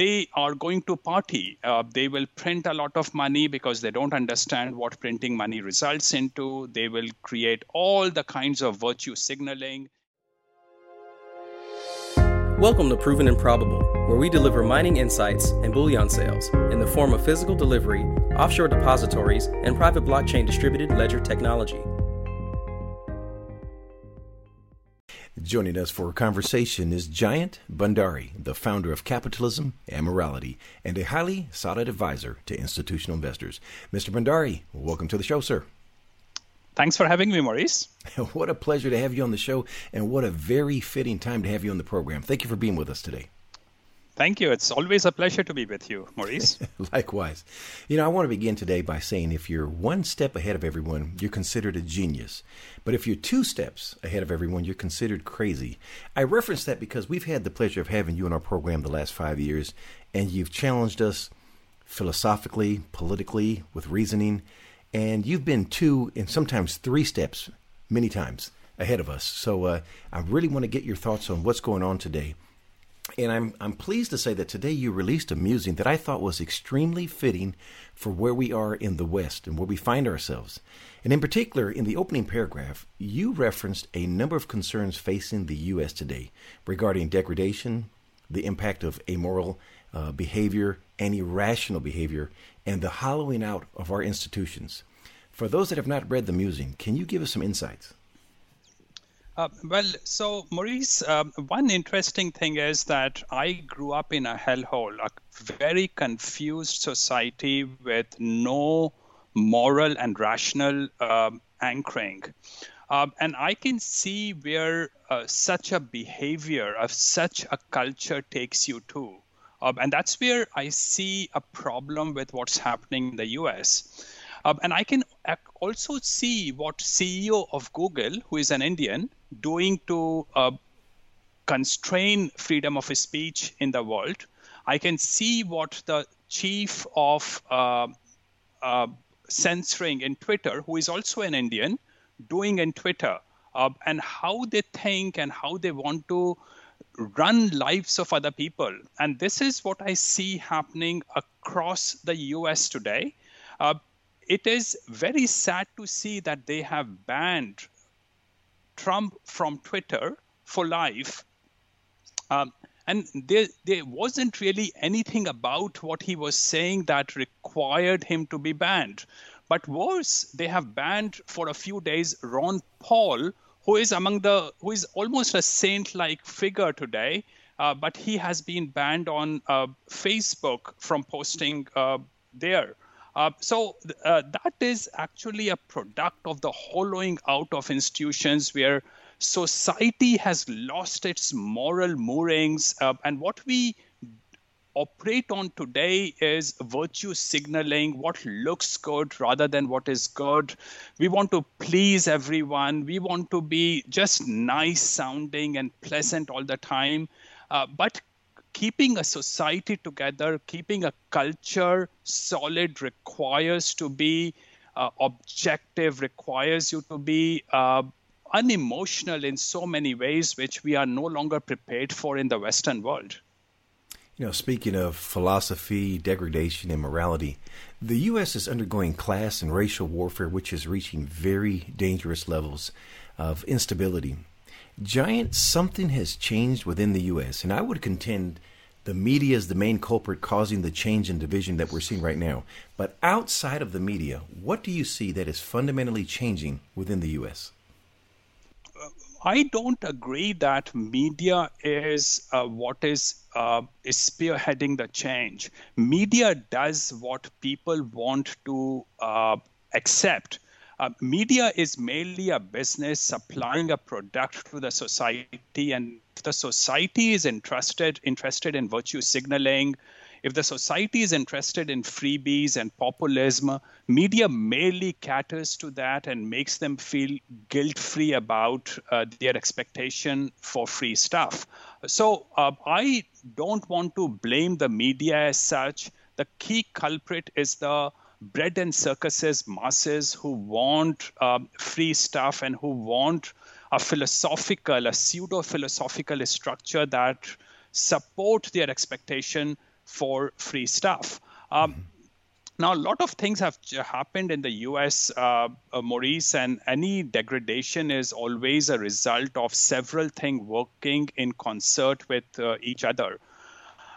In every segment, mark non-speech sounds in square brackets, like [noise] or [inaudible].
they are going to party. Uh, they will print a lot of money because they don't understand what printing money results into. They will create all the kinds of virtue signaling. Welcome to Proven and Probable, where we deliver mining insights and bullion sales in the form of physical delivery, offshore depositories, and private blockchain distributed ledger technology. Joining us for a conversation is Jayant Bhandari, the founder of Capitalism and Morality, and a highly sought advisor to institutional investors. Mr. Bhandari, welcome to the show, sir. Thanks for having me, Maurice. [laughs] what a pleasure to have you on the show, and what a very fitting time to have you on the program. Thank you for being with us today. Thank you. It's always a pleasure to be with you, Maurice. [laughs] Likewise. You know, I want to begin today by saying if you're one step ahead of everyone, you're considered a genius. But if you're two steps ahead of everyone, you're considered crazy. I reference that because we've had the pleasure of having you in our program the last five years, and you've challenged us philosophically, politically, with reasoning, and you've been two and sometimes three steps many times ahead of us. So uh, I really want to get your thoughts on what's going on today. And I'm I'm pleased to say that today you released a musing that I thought was extremely fitting for where we are in the West and where we find ourselves. And in particular, in the opening paragraph, you referenced a number of concerns facing the U.S. today regarding degradation, the impact of amoral uh, behavior and irrational behavior, and the hollowing out of our institutions. For those that have not read the musing, can you give us some insights? Uh, well, so Maurice, um, one interesting thing is that I grew up in a hellhole, a very confused society with no moral and rational uh, anchoring. Um, and I can see where uh, such a behavior of such a culture takes you to. And that's where I see a problem with what's happening in the US. And I can also see what CEO of Google, who is an Indian, doing to uh, constrain freedom of speech in the world. I can see what the chief of uh, uh, censoring in Twitter, who is also an Indian, doing in Twitter, uh, and how they think and how they want to run lives of other people. And this is what I see happening across the US today. Uh, it is very sad to see that they have banned Trump from Twitter for life. Um, and there, there wasn't really anything about what he was saying that required him to be banned. But worse, they have banned for a few days Ron Paul, who is among the who is almost a saint-like figure today. Uh, but he has been banned on uh, Facebook from posting uh, there. Uh, so uh, that is actually a product of the hollowing out of institutions where society has lost its moral moorings. Uh, and what we operate on today is virtue signaling what looks good rather than what is good. We want to please everyone. We want to be just nice sounding and pleasant all the time. Uh, but keeping a society together, keeping a culture solid requires to be uh, objective, requires you to be uh, unemotional in so many ways, which we are no longer prepared for in the Western world. You know, speaking of philosophy, degradation, and morality, the U.S. is undergoing class and racial warfare, which is reaching very dangerous levels of instability. Jayant, something has changed within the U.S., and I would contend the media is the main culprit causing the change and division that we're seeing right now. But outside of the media, what do you see that is fundamentally changing within the U.S.? I don't agree that media is uh, what is, uh, is spearheading the change. Media does what people want to uh, accept. Uh, media is mainly a business supplying a product to the society, and if the society is interested interested in virtue signaling, if the society is interested in freebies and populism, media mainly caters to that and makes them feel guilt free about uh, their expectation for free stuff. So uh, I don't want to blame the media as such. The key culprit is the bread and circuses masses who want uh, free stuff and who want a philosophical, a pseudo philosophical structure that support their expectation for free stuff. Um, mm-hmm. Now, a lot of things have happened in the US, uh, uh, Maurice, and any degradation is always a result of several things working in concert with uh, each other.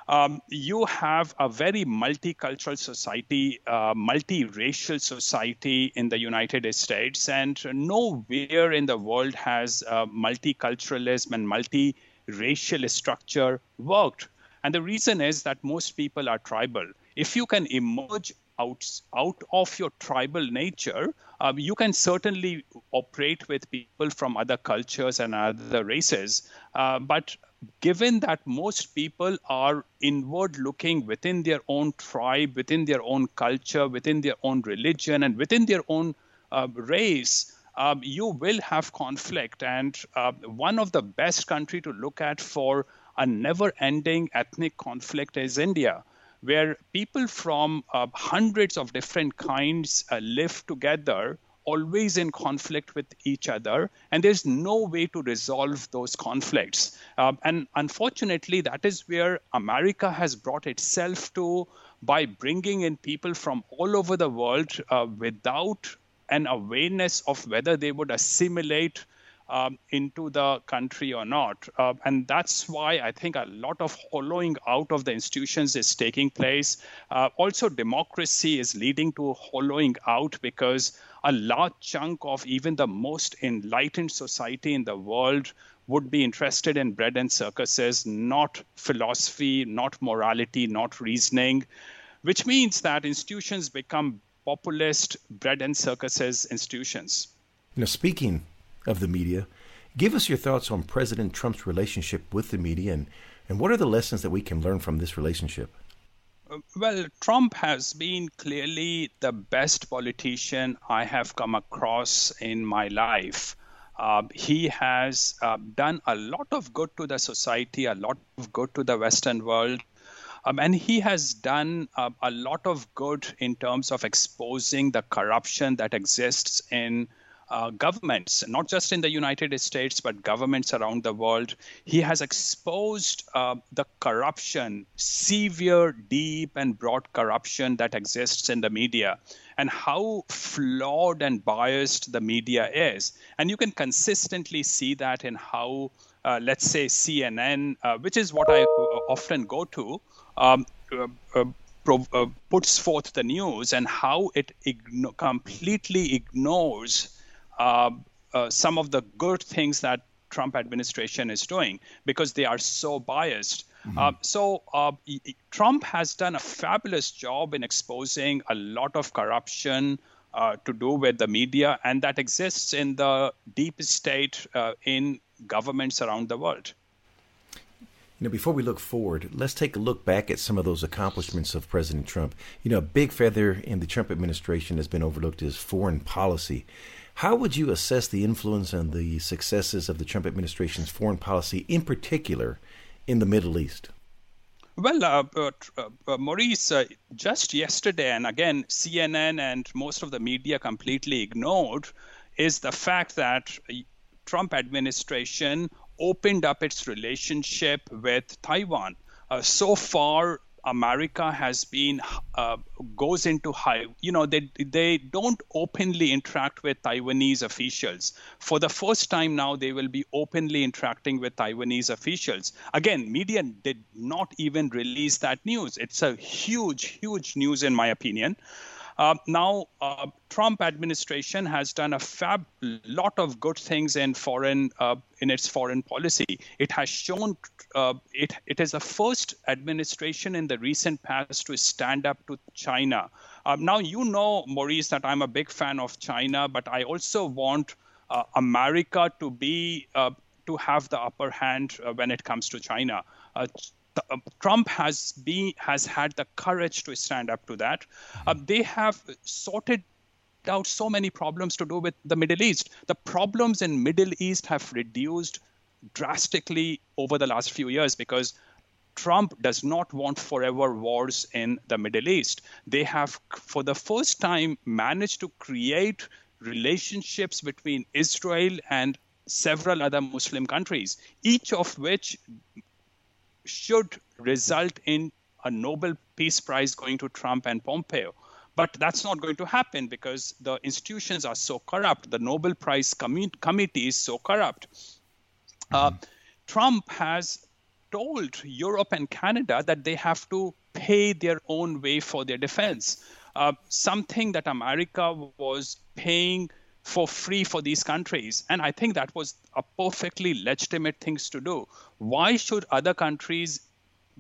Um, you have a very multicultural society, uh, multiracial society in the United States, and nowhere in the world has uh, multiculturalism and multiracial structure worked. And the reason is that most people are tribal. If you can emerge out, out of your tribal nature, um, you can certainly operate with people from other cultures and other races. Uh, but given that most people are inward looking within their own tribe, within their own culture, within their own religion, and within their own uh, race, um, you will have conflict. And uh, one of the best country to look at for a never-ending ethnic conflict is India where people from uh, hundreds of different kinds uh, live together always in conflict with each other, and there's no way to resolve those conflicts. Um, and unfortunately, that is where America has brought itself to by bringing in people from all over the world uh, without an awareness of whether they would assimilate um, into the country or not. Uh, and that's why I think a lot of hollowing out of the institutions is taking place. Uh, also, democracy is leading to hollowing out because a large chunk of even the most enlightened society in the world would be interested in bread and circuses, not philosophy, not morality, not reasoning, which means that institutions become populist bread and circuses institutions. You know, speaking of the media. Give us your thoughts on President Trump's relationship with the media and, and what are the lessons that we can learn from this relationship? Uh, well, Trump has been clearly the best politician I have come across in my life. Uh, he has uh, done a lot of good to the society, a lot of good to the Western world. Um, and he has done uh, a lot of good in terms of exposing the corruption that exists in uh, governments, not just in the United States, but governments around the world. He has exposed uh, the corruption, severe, deep, and broad corruption that exists in the media, and how flawed and biased the media is. And you can consistently see that in how, uh, let's say, CNN, uh, which is what I uh, often go to. Um, uh, puts forth the news and how it igno- completely ignores some of the good things that Trump administration is doing because they are so biased. Mm-hmm. Uh, so uh, Trump has done a fabulous job in exposing a lot of corruption uh, to do with the media, and that exists in the deep state uh, in governments around the world. You know, before we look forward, let's take a look back at some of those accomplishments of President Trump. You know, a big feather in the Trump administration has been overlooked is foreign policy. How would you assess the influence and the successes of the Trump administration's foreign policy, in particular in the Middle East? Well, uh, uh, uh, Maurice, uh, just yesterday, and again, CNN and most of the media completely ignored, is the fact that Trump administration opened up its relationship with Taiwan. Uh, so far, America has been uh, goes into high. You know, they they don't openly interact with Taiwanese officials. For the first time now, they will be openly interacting with Taiwanese officials. Again, media did not even release that news. It's a huge, huge news in my opinion. Uh, now, uh, Trump administration has done a fab lot of good things in foreign uh, in its foreign policy. It has shown uh, it it is the first administration in the recent past to stand up to China. Um, now, you know, Maurice, that I'm a big fan of China, but I also want uh, America to be uh, to have the upper hand when it comes to China. Uh, Trump has been has had the courage to stand up to that. Mm-hmm. Uh, they have sorted out so many problems to do with the Middle East. The problems in Middle East have reduced drastically over the last few years because Trump does not want forever wars in the Middle East. They have, for the first time, managed to create relationships between Israel and several other Muslim countries, each of which should result in a Nobel Peace Prize going to Trump and Pompeo. But that's not going to happen because the institutions are so corrupt. The Nobel Prize committee is so corrupt. Uh, mm-hmm. Trump has told Europe and Canada that they have to pay their own way for their defense. Uh, something that America was paying for free for these countries. And I think that was a perfectly legitimate things to do. Why should other countries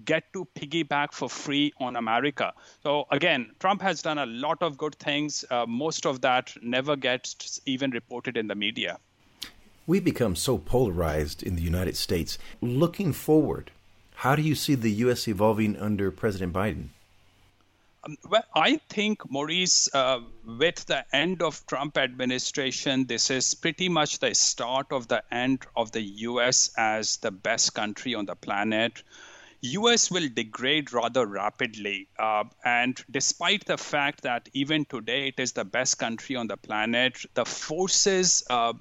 get to piggyback for free on America? So again, Trump has done a lot of good things. Uh, most of that never gets even reported in the media. We've become so polarized in the United States. Looking forward, how do you see the U.S. evolving under President Biden? Um, well, I think, Maurice, uh, with the end of Trump administration, this is pretty much the start of the end of the U.S. as the best country on the planet. US will degrade rather rapidly. Uh, and despite the fact that even today it is the best country on the planet, the forces, uh,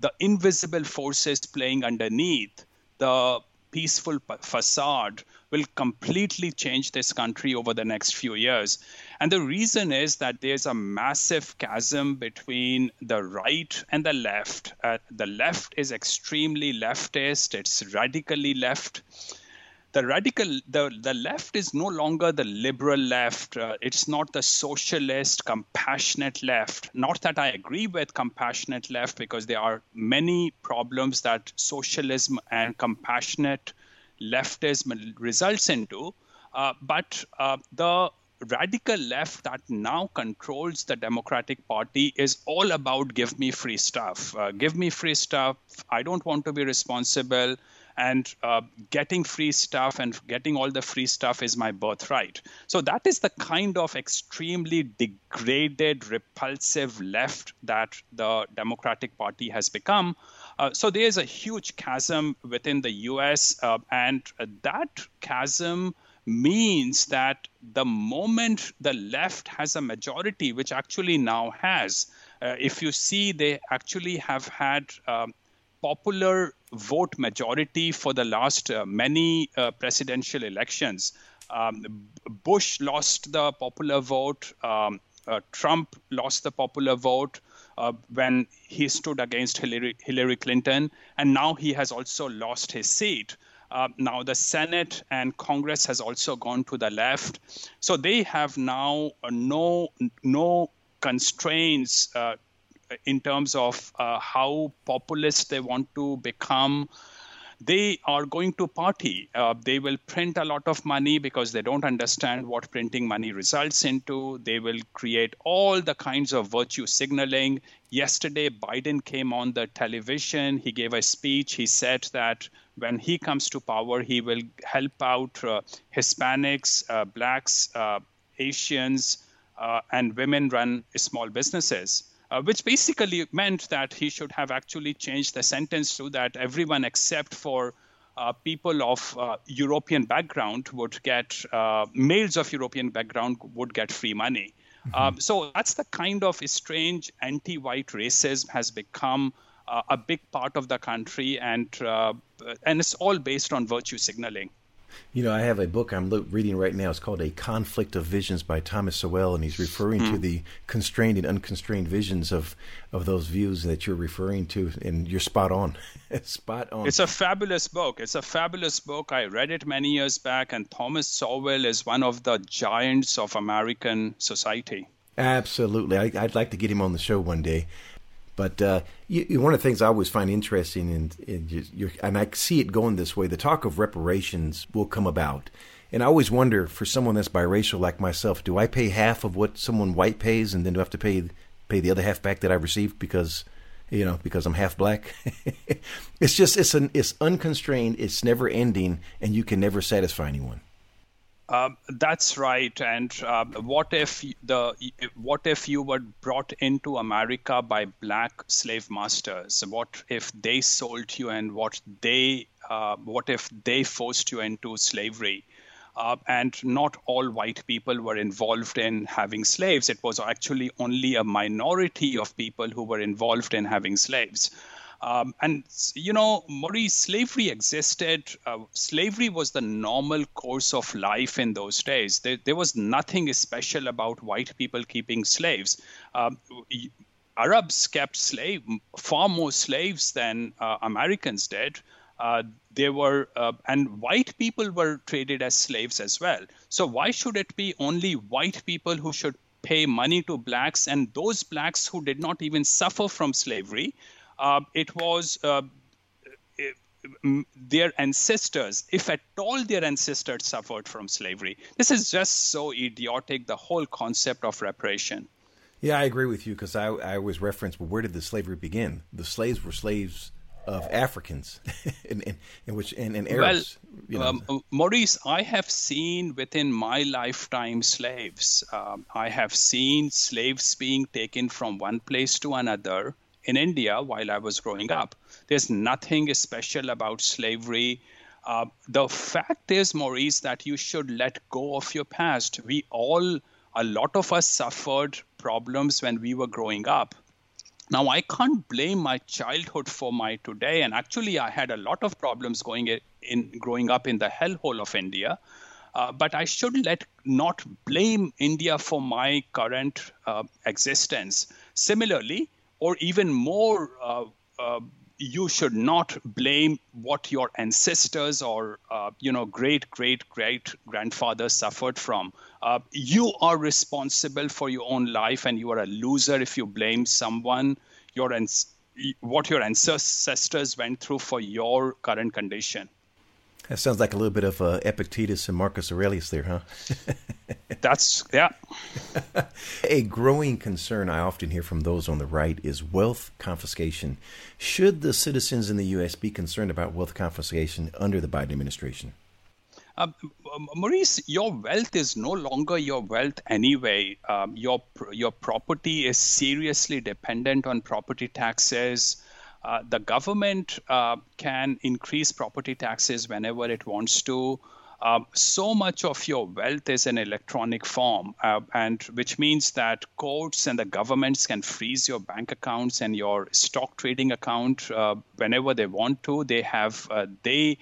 the invisible forces playing underneath the peaceful facade will completely change this country over the next few years. And the reason is that there's a massive chasm between the right and the left. Uh, the left is extremely leftist, it's radically left the radical the, the left is no longer the liberal left uh, it's not the socialist compassionate left not that i agree with compassionate left because there are many problems that socialism and compassionate leftism results into uh, but uh, the radical left that now controls the Democratic Party is all about give me free stuff. Uh, give me free stuff. I don't want to be responsible and uh, getting free stuff and getting all the free stuff is my birthright. So that is the kind of extremely degraded, repulsive left that the Democratic Party has become. Uh, so there's a huge chasm within the US, uh, and that chasm means that the moment the left has a majority, which actually now has, uh, if you see, they actually have had um, popular vote majority for the last uh, many uh, presidential elections. Um, Bush lost the popular vote. Um, uh, Trump lost the popular vote uh, when he stood against Hillary, Hillary, Clinton, and now he has also lost his seat. Uh, now the Senate and Congress has also gone to the left, so they have now uh, no no constraints in terms of uh, how populist they want to become they are going to party. Uh, they will print a lot of money because they don't understand what printing money results into. They will create all the kinds of virtue signaling. Yesterday, Biden came on the television. He gave a speech. He said that when he comes to power, he will help out uh, Hispanics, uh, blacks, uh, Asians, uh, and women run small businesses uh, which basically meant that he should have actually changed the sentence to that everyone except for uh, people of uh, European background would get uh, males of European background would get free money. Mm-hmm. Um, so that's the kind of strange anti-white racism has become uh, a big part of the country, and uh, and it's all based on virtue signaling. You know, I have a book I'm reading right now. It's called A Conflict of Visions by Thomas Sowell, and he's referring mm. to hmm. the constrained and unconstrained visions of, of those views that you're referring to, and you're spot on. [laughs] spot on. It's a fabulous book. It's a fabulous book. I read it many years back, and Thomas Sowell is one of the giants of American society. Absolutely. I, would like to get him on the show one day. But uh, you, one of the things I always find interesting, in, in and I see it going this way, the talk of reparations will come about. And I always wonder, for someone that's biracial like myself, do I pay half of what someone white pays, and then do I have to pay pay the other half back that I received because, you know, because I'm half black? [laughs] it's just it's an it's unconstrained, it's never ending, and you can never satisfy anyone. Um, that's right. And uh, what if the what if you were brought into America by black slave masters? What if they sold you, and what they uh, what if they forced you into slavery? Uh, and not all white people were involved in having slaves. It was actually only a minority of people who were involved in having slaves. Um, and you know, Maurice, slavery existed. Uh, slavery was the normal course of life in those days. There, there was nothing special about white people keeping slaves. Um, Arabs kept slave far more slaves than uh, Americans did. Uh, they were uh, and white people were traded as slaves as well. So why should it be only white people who should pay money to blacks and those blacks who did not even suffer from slavery? Uh, it was uh, their ancestors, if at all their ancestors suffered from slavery. This is just so idiotic, the whole concept of reparation. Yeah, I agree with you because I, I always reference, well, where did the slavery begin? The slaves were slaves of Africans, [laughs] in, in, in, which and, and Arabs. Well, you know. um, Maurice, I have seen within my lifetime slaves. Um, I have seen slaves being taken from one place to another in India while I was growing up. There's nothing special about slavery. Uh, the fact is, Maurice, that you should let go of your past. We all, a lot of us suffered problems when we were growing up. Now, I can't blame my childhood for my today. And actually, I had a lot of problems going in growing up in the hellhole of India. Uh, but I should let not blame India for my current uh, existence. Similarly, or even more, uh, uh, you should not blame what your ancestors or uh, you know great great great grandfather suffered from. Uh, you are responsible for your own life, and you are a loser if you blame someone. Your ans- what your ancestors went through for your current condition. That sounds like a little bit of uh, Epictetus and Marcus Aurelius there, huh? [laughs] That's, yeah. [laughs] a growing concern I often hear from those on the right is wealth confiscation. Should the citizens in the U.S. be concerned about wealth confiscation under the Biden administration? Uh, Maurice, your wealth is no longer your wealth anyway. Um, your your property is seriously dependent on property taxes. Uh, the government uh, can increase property taxes whenever it wants to. Uh, so much of your wealth is in electronic form, uh, and which means that courts and the governments can freeze your bank accounts and your stock trading account uh, whenever they want to. They have uh, they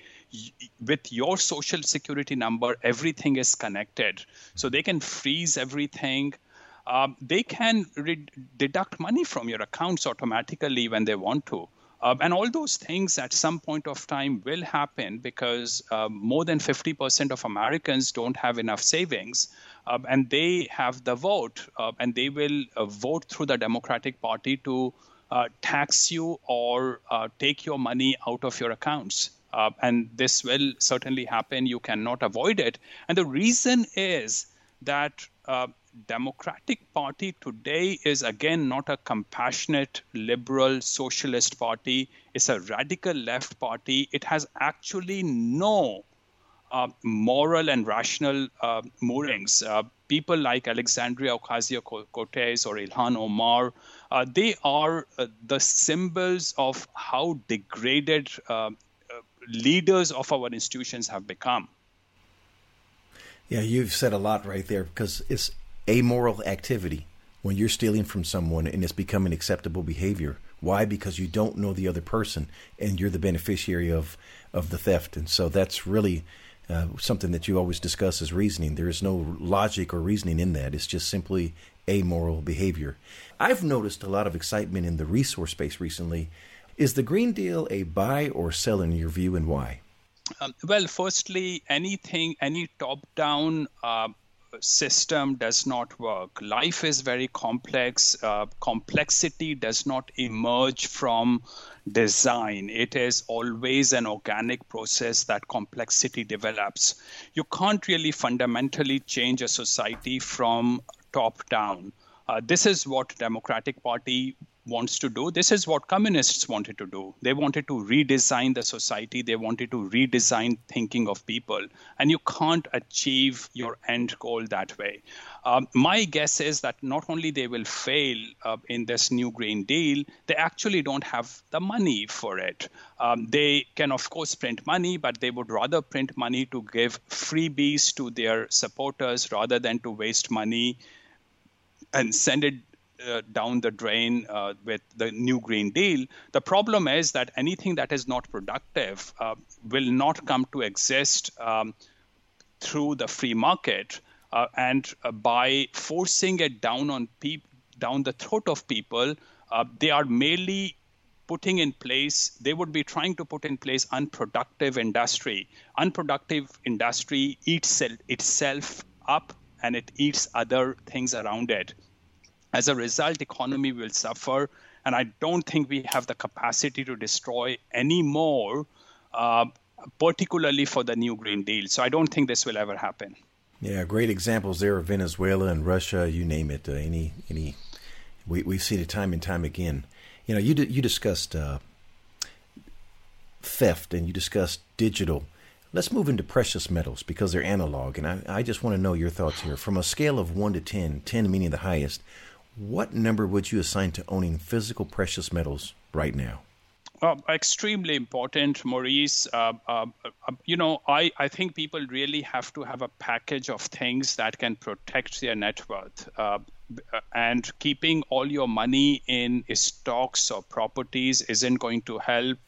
with your social security number, everything is connected, so they can freeze everything um, they can re- deduct money from your accounts automatically when they want to. Uh, and all those things at some point of time will happen because uh, more than 50% of Americans don't have enough savings. Uh, and they have the vote, uh, and they will uh, vote through the Democratic Party to uh, tax you or take your money out of your accounts. and this will certainly happen. You cannot avoid it. And the reason is that Democratic Party today is again not a compassionate liberal socialist party. It's a radical left party. It has actually no uh, moral and rational uh, moorings. Uh, people like Alexandria Ocasio Cortez or Ilhan Omar, uh, they are uh, the symbols of how degraded uh, leaders of our institutions have become. Yeah, you've said a lot right there because it's amoral activity when you're stealing from someone and it's becoming acceptable behavior. Why? Because you don't know the other person and you're the beneficiary of, of the theft. And so that's really uh, something that you always discuss as reasoning. There is no logic or reasoning in that. It's just simply amoral behavior. I've noticed a lot of excitement in the resource space recently. Is the Green Deal a buy or sell in your view and why? Um, well, firstly, anything, any top down uh, system does not work. Life is very complex. Uh, complexity does not emerge from design. It is always an organic process that complexity develops. You can't really fundamentally change a society from top down. Uh, this is what Democratic Party wants to do. This is what communists wanted to do. They wanted to redesign the society, they wanted to redesign thinking of people. And you can't achieve your end goal that way. Um, my guess is that not only they will fail uh, in this new Green Deal, they actually don't have the money for it. Um, they can, of course, print money, but they would rather print money to give freebies to their supporters rather than to waste money and send it uh, down the drain uh, with the new Green Deal. The problem is that anything that is not productive uh, will not come to exist um, through the free market. Uh, and uh, by forcing it down on people, down the throat of people, they are merely putting in place, they would be trying to put in place unproductive industry. Unproductive industry eats itself up and it eats other things around it. As a result, economy will suffer, and I don't think we have the capacity to destroy any more, uh, particularly for the new Green Deal. So I don't think this will ever happen. Yeah, great examples there of Venezuela and Russia. You name it. Uh, any any, we we've seen it time and time again. You know, you you discussed uh, theft and you discussed digital. Let's move into precious metals because they're analog, and I, I just want to know your thoughts here. From a scale of one to 10, 10 meaning the highest, what number would you assign to owning physical precious metals right now? Uh, extremely important, Maurice. Uh, uh, uh, you know, I, I think people really have to have a package of things that can protect their net worth. Uh, uh, and keeping all your money in stocks or properties isn't going to help.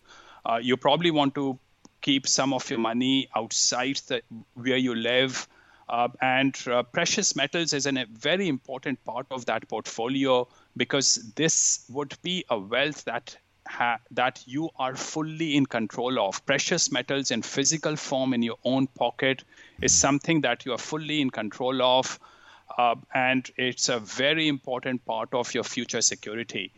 you probably want to keep some of your money outside the, where you live. Uh, and uh, precious metals is an, a very important part of that portfolio because this would be a wealth that ha- that you are fully in control of. Precious metals in physical form in your own pocket is something that you are fully in control of. Uh, and it's a very important part of your future security.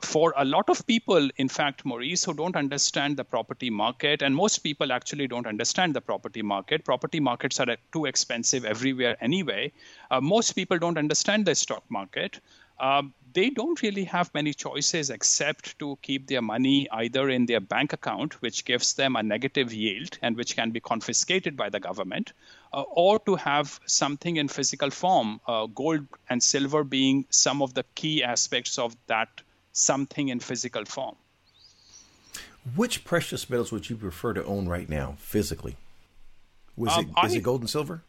For a lot of people, in fact, Maurice, who don't understand the property market, and most people actually don't understand the property market. Property markets are too expensive everywhere anyway. Uh, most people don't understand the stock market. Uh, they don't really have many choices except to keep their money either in their bank account, which gives them a negative yield and which can be confiscated by the government, uh, or to have something in physical form, uh, gold and silver being some of the key aspects of that something in physical form. Which precious metals would you prefer to own right now, physically? Was um, it, is I, it gold and silver?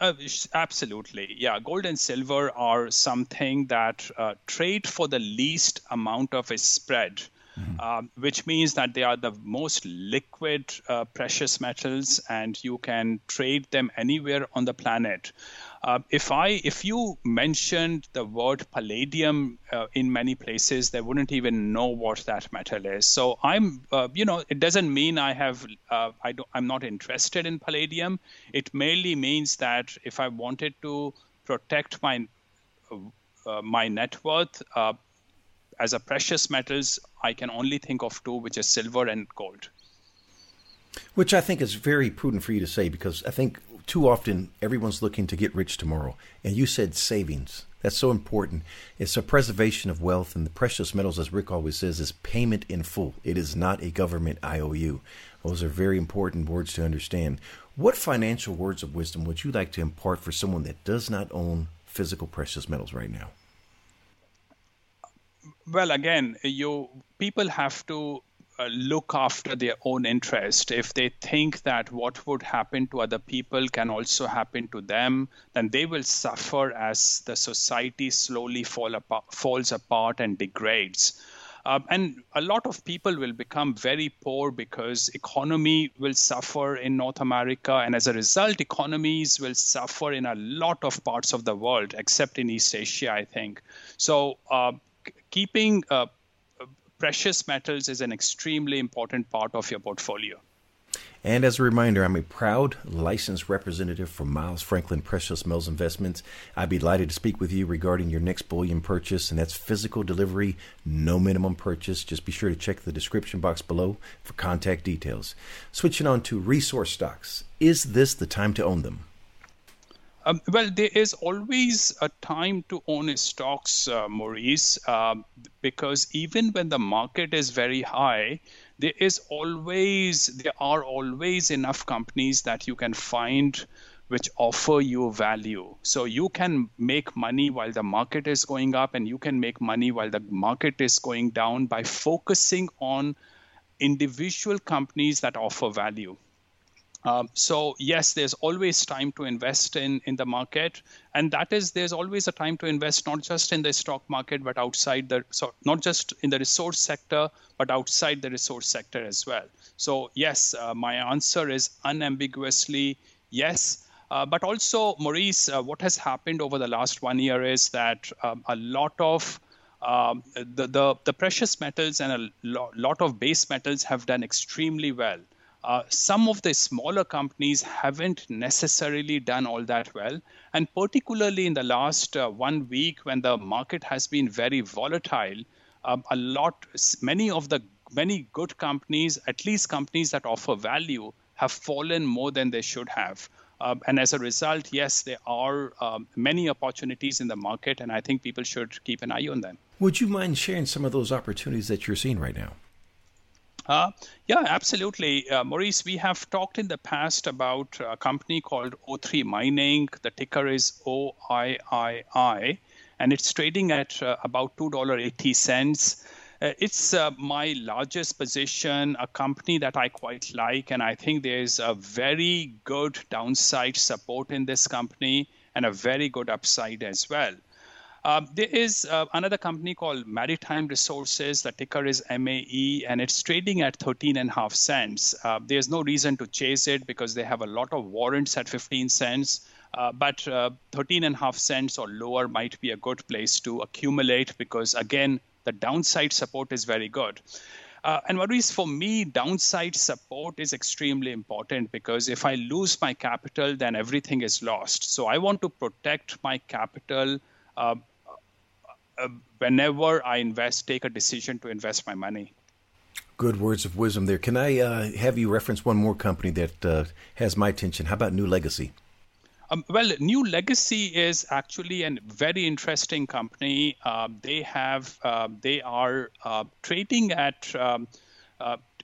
Uh, absolutely. Yeah. Gold and silver are something that uh, trade for the least amount of a spread. Mm-hmm. Um, which means that they are the most liquid uh, precious metals and you can trade them anywhere on the planet. Uh, if I if you mentioned the word palladium uh, in many places, they wouldn't even know what that metal is. So I'm, uh, you know, it doesn't mean I have uh, I don't I'm not interested in palladium. It merely means that if I wanted to protect my uh, my net worth as a precious metals, I can only think of two, which is silver and gold. Which I think is very prudent for you to say because I think too often everyone's looking to get rich tomorrow. And you said savings. That's so important. It's a preservation of wealth, and the precious metals, as Rick always says, is payment in full. It is not a government IOU. Those are very important words to understand. What financial words of wisdom would you like to impart for someone that does not own physical precious metals right now? Well, again, you people have to look after their own interest. If they think that what would happen to other people can also happen to them, then they will suffer as the society slowly fall apart, falls apart and degrades. Uh, and a lot of people will become very poor because economy will suffer in north america and as a result economies will suffer in a lot of parts of the world except in east asia i think so uh, keeping uh, precious metals is an extremely important part of your portfolio. And as a reminder, I'm a proud licensed representative for Miles Franklin Precious Metals Investments. I'd be delighted to speak with you regarding your next bullion purchase, and that's physical delivery, no minimum purchase. Just be sure to check the description box below for contact details. Switching on to resource stocks. Is this the time to own them? Um, well, there is always a time to own stocks, uh, Maurice, uh, because even when the market is very high, there is always there are always enough companies that you can find which offer you value. So you can make money while the market is going up, and you can make money while the market is going down by focusing on individual companies that offer value. Um, so yes, there's always time to invest in in the market, and that is there's always a time to invest not just in the stock market but outside the so not just in the resource sector but outside the resource sector as well. So yes, uh, my answer is unambiguously yes. Uh, but also, Maurice, uh, what has happened over the last one year is that um, a lot of um, the, the, the precious metals and a lo- lot of base metals have done extremely well. Uh, some of the smaller companies haven't necessarily done all that well. And particularly in the last uh, one week, when the market has been very volatile, um, a lot, many of the many good companies, at least companies that offer value, have fallen more than they should have. Um, and as a result, yes, there are um, many opportunities in the market, and I think people should keep an eye on them. Would you mind sharing some of those opportunities that you're seeing right now? Uh, yeah, absolutely. Uh, Maurice, we have talked in the past about a company called O3 Mining. The ticker is OIII, and it's trading at uh, about $2.80. Uh, it's uh, my largest position, a company that I quite like, and I think there's a very good downside support in this company and a very good upside as well. Um, there is uh, another company called Maritime Resources. The ticker is MAE, and it's trading at 13 and a half cents. Uh, there's no reason to chase it because they have a lot of warrants at 15 cents. Uh, but uh, 13 and a half cents or lower might be a good place to accumulate because, again, the downside support is very good. Uh, and what is for me, downside support is extremely important because if I lose my capital, then everything is lost. So I want to protect my capital uh, uh, whenever I invest, take a decision to invest my money. Good words of wisdom there. Can I uh, have you reference one more company that uh, has my attention? How about New Legacy? Um, well, New Legacy is actually a very interesting company. Uh, they have uh, they are uh, trading at um,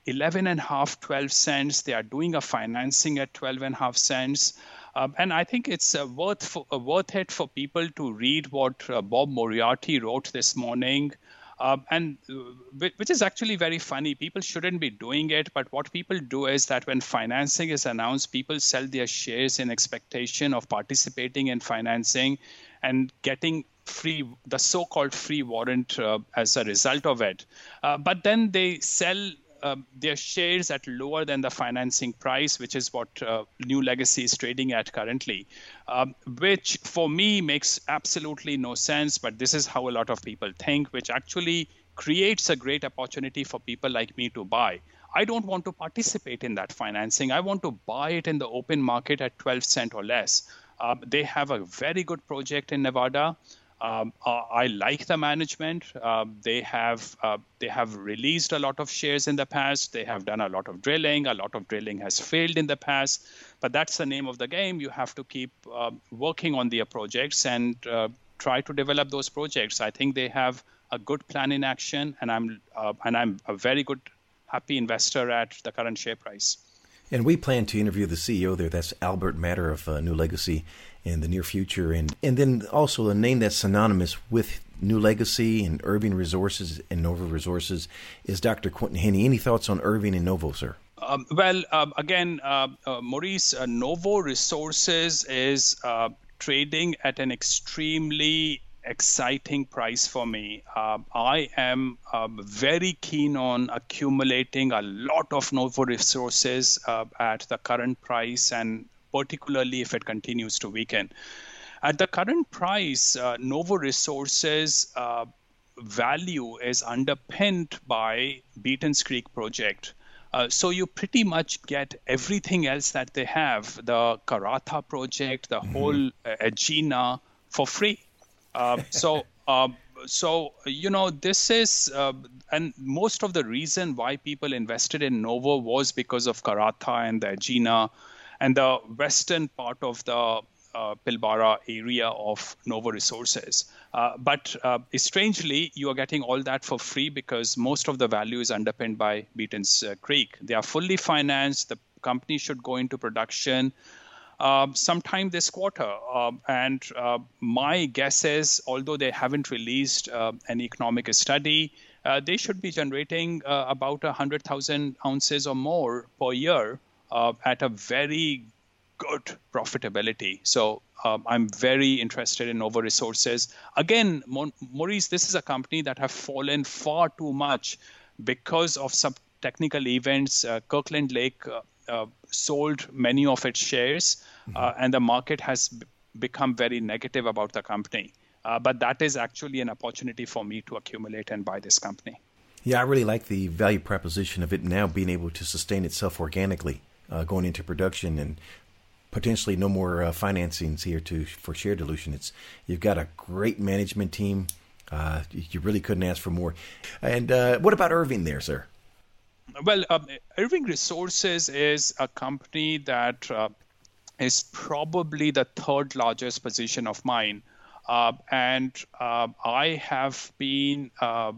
11 and a half, 12 cents. They are doing a financing at 12 and a half cents. Um, and I think it's uh, worth for, uh, worth it for people to read what uh, Bob Moriarty wrote this morning. Um, and uh, which is actually very funny. People shouldn't be doing it, but what people do is that when financing is announced, people sell their shares in expectation of participating in financing and getting free the so-called free warrant uh, as a result of it uh, but then they sell um, their shares at lower than the financing price, which is what uh, New Legacy is trading at currently, um, which for me makes absolutely no sense. But this is how a lot of people think, which actually creates a great opportunity for people like me to buy. I don't want to participate in that financing. I want to buy it in the open market at 12 cent or less. Um, they have a very good project in Nevada. Um, I like the management. Uh, they have uh, they have released a lot of shares in the past. They have done a lot of drilling. A lot of drilling has failed in the past, but that's the name of the game. You have to keep uh, working on their projects and uh, try to develop those projects. I think they have a good plan in action, and I'm uh, and I'm a very good happy investor at the current share price. And we plan to interview the CEO there. That's Albert Matter of uh, New Legacy in the near future. And, and then also a name that's synonymous with New Legacy and Irving Resources and Novo Resources is Dr. Quentin Hennigh. Any thoughts on Irving and Novo, sir? Um, well, um, again, uh, uh, Maurice, uh, Novo Resources is uh, trading at an extremely exciting price for me. Uh, I am uh, very keen on accumulating a lot of Novo resources uh, at the current price, and particularly if it continues to weaken. At the current price, uh, Novo resources uh, value is underpinned by Beaton's Creek project. Uh, so you pretty much get everything else that they have, the Karratha project, the mm-hmm. whole Egina for free. Uh, [laughs] so, uh, so you know, this is, uh, and most of the reason why people invested in Novo was because of Karratha and the Egina and the western part of the uh, Pilbara area of Novo Resources. Uh, but uh, strangely, you are getting all that for free because most of the value is underpinned by Beaton's Creek. They are fully financed. The company should go into production um, sometime this quarter. Uh, and uh, my guess is, although they haven't released uh, an economic study, uh, they should be generating uh, about 100,000 ounces or more per year uh, at a very good profitability. So um, I'm very interested in Novo Resources. Again, Maurice, this is a company that have fallen far too much because of some technical events. Uh, Kirkland Lake uh, uh, sold many of its shares, mm-hmm. Uh, and the market has b- become very negative about the company. Uh, but that is actually an opportunity for me to accumulate and buy this company. Yeah, I really like the value proposition of it now being able to sustain itself organically, uh, going into production and potentially no more uh, financings here to for share dilution. It's you've got a great management team. Uh, you really couldn't ask for more. And uh, what about Irving there, sir? Well, um, Irving Resources is a company that uh, is probably the third largest position of mine. Uh, and uh, I have been uh,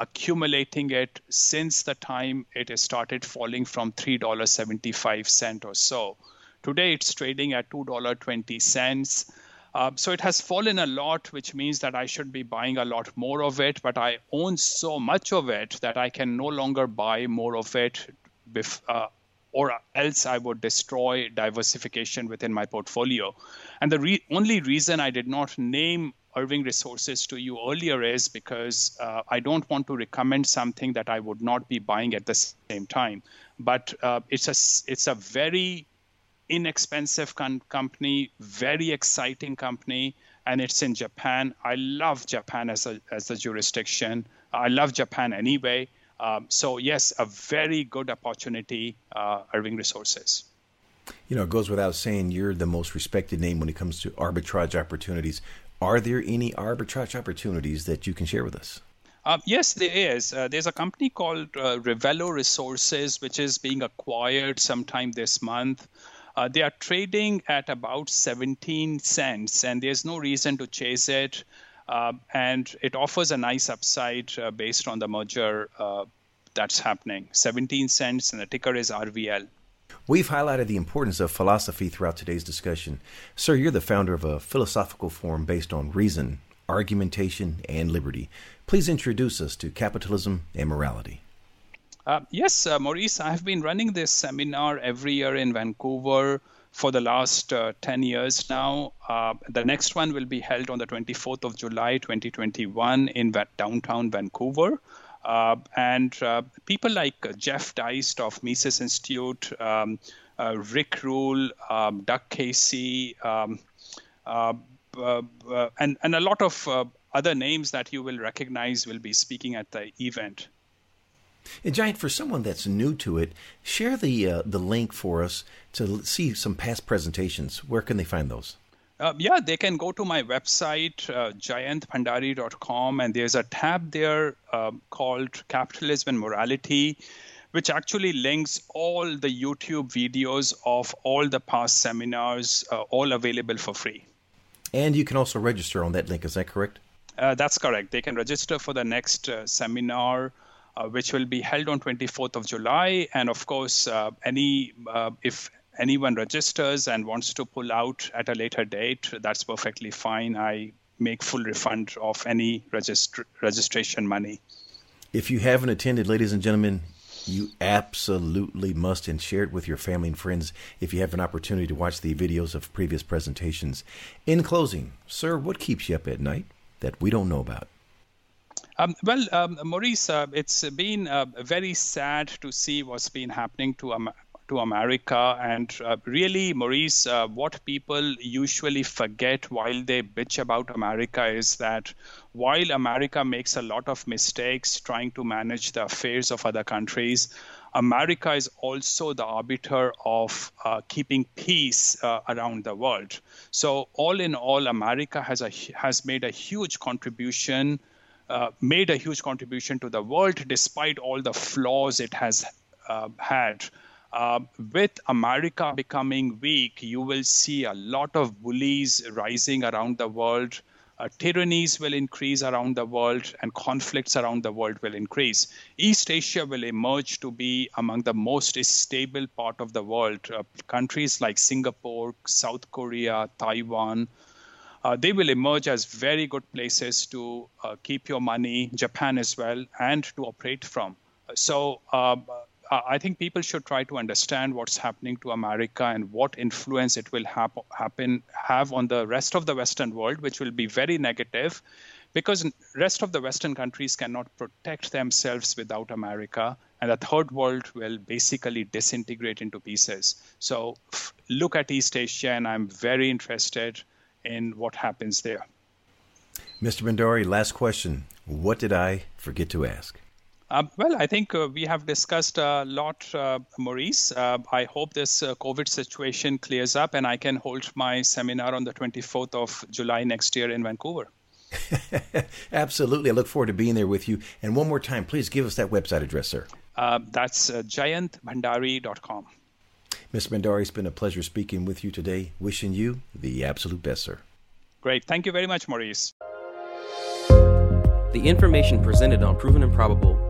accumulating it since the time it has started falling from $3.75 or so. Today it's trading at $2.20. Uh, so it has fallen a lot, which means that I should be buying a lot more of it. But I own so much of it that I can no longer buy more of it, bef- uh, or else I would destroy diversification within my portfolio. And the re- only reason I did not name Irving Resources to you earlier is because uh, I don't want to recommend something that I would not be buying at the same time. But uh, it's a it's a very inexpensive com- company, very exciting company, and it's in Japan. I love Japan as a as a jurisdiction. I love Japan anyway. Um, so yes, a very good opportunity, uh, Irving Resources. You know, it goes without saying you're the most respected name when it comes to arbitrage opportunities. Are there any arbitrage opportunities that you can share with us? Uh, yes, there is. Uh, there's a company called uh, Revelo Resources, which is being acquired sometime this month. Uh, they are trading at about 17 cents, and there's no reason to chase it. Uh, and it offers a nice upside based on the merger that's happening. 17 cents, and the ticker is RVL. We've highlighted the importance of philosophy throughout today's discussion. Sir, you're the founder of a philosophical forum based on reason, argumentation, and liberty. Please introduce us to capitalism and morality. Uh, yes, uh, Maurice, I have been running this seminar every year in Vancouver for the last uh, 10 years now. Uh, the next one will be held on the 24th of July 2021 in va- downtown Vancouver. Uh, and uh, people like Jeff Deist of Mises Institute, um, Rick Rule, um, Doug Casey, um, and, and a lot of other names that you will recognize will be speaking at the event. And Jayant, for someone that's new to it, share the uh, the link for us to see some past presentations. Where can they find those? Uh, yeah, they can go to my website, uh, jayantbhandari.com, and there's a tab there uh, called Capitalism and Morality, which actually links all the YouTube videos of all the past seminars, uh, all available for free. And you can also register on that link, is that correct? Uh, that's correct. They can register for the next uh, seminar uh, which will be held on 24th of July. And of course, uh, any uh, if anyone registers and wants to pull out at a later date, that's perfectly fine. I make full refund of any registr- registration money. If you haven't attended, ladies and gentlemen, you absolutely must and share it with your family and friends if you have an opportunity to watch the videos of previous presentations. In closing, sir, what keeps you up at night that we don't know about? Um, well, um, Maurice, uh, it's been uh, very sad to see what's been happening to um, to America, and uh, really, Maurice, uh, what people usually forget while they bitch about America is that while America makes a lot of mistakes trying to manage the affairs of other countries, America is also the arbiter of uh, keeping peace uh, around the world. So, all in all, America has a has made a huge contribution uh, made a huge contribution to the world despite all the flaws it has uh, had. Uh, with America becoming weak, you will see a lot of bullies rising around the world. Uh, tyrannies will increase around the world and conflicts around the world will increase. East Asia will emerge to be among the most stable part of the world. Uh, countries like Singapore, South Korea, Taiwan, uh, they will emerge as very good places to uh, keep your money, Japan as well, and to operate from. So I think people should try to understand what's happening to America and what influence it will hap- happen have on the rest of the Western world, which will be very negative, because rest of the Western countries cannot protect themselves without America, and the third world will basically disintegrate into pieces. So f- look at East Asia, and I'm very interested in what happens there. Mr. Bhandari, last question. What did I forget to ask? Uh, well, I think uh, we have discussed a lot, uh, Maurice. Uh, I hope this uh, COVID situation clears up and I can hold my seminar on the 24th of July next year in Vancouver. [laughs] Absolutely. I look forward to being there with you. And one more time, please give us that website address, sir. that's uh, jayantbhandari.com. Mr. Bhandari, it's been a pleasure speaking with you today. Wishing you the absolute best, sir. Great. Thank you very much, Maurice. The information presented on Proven and Probable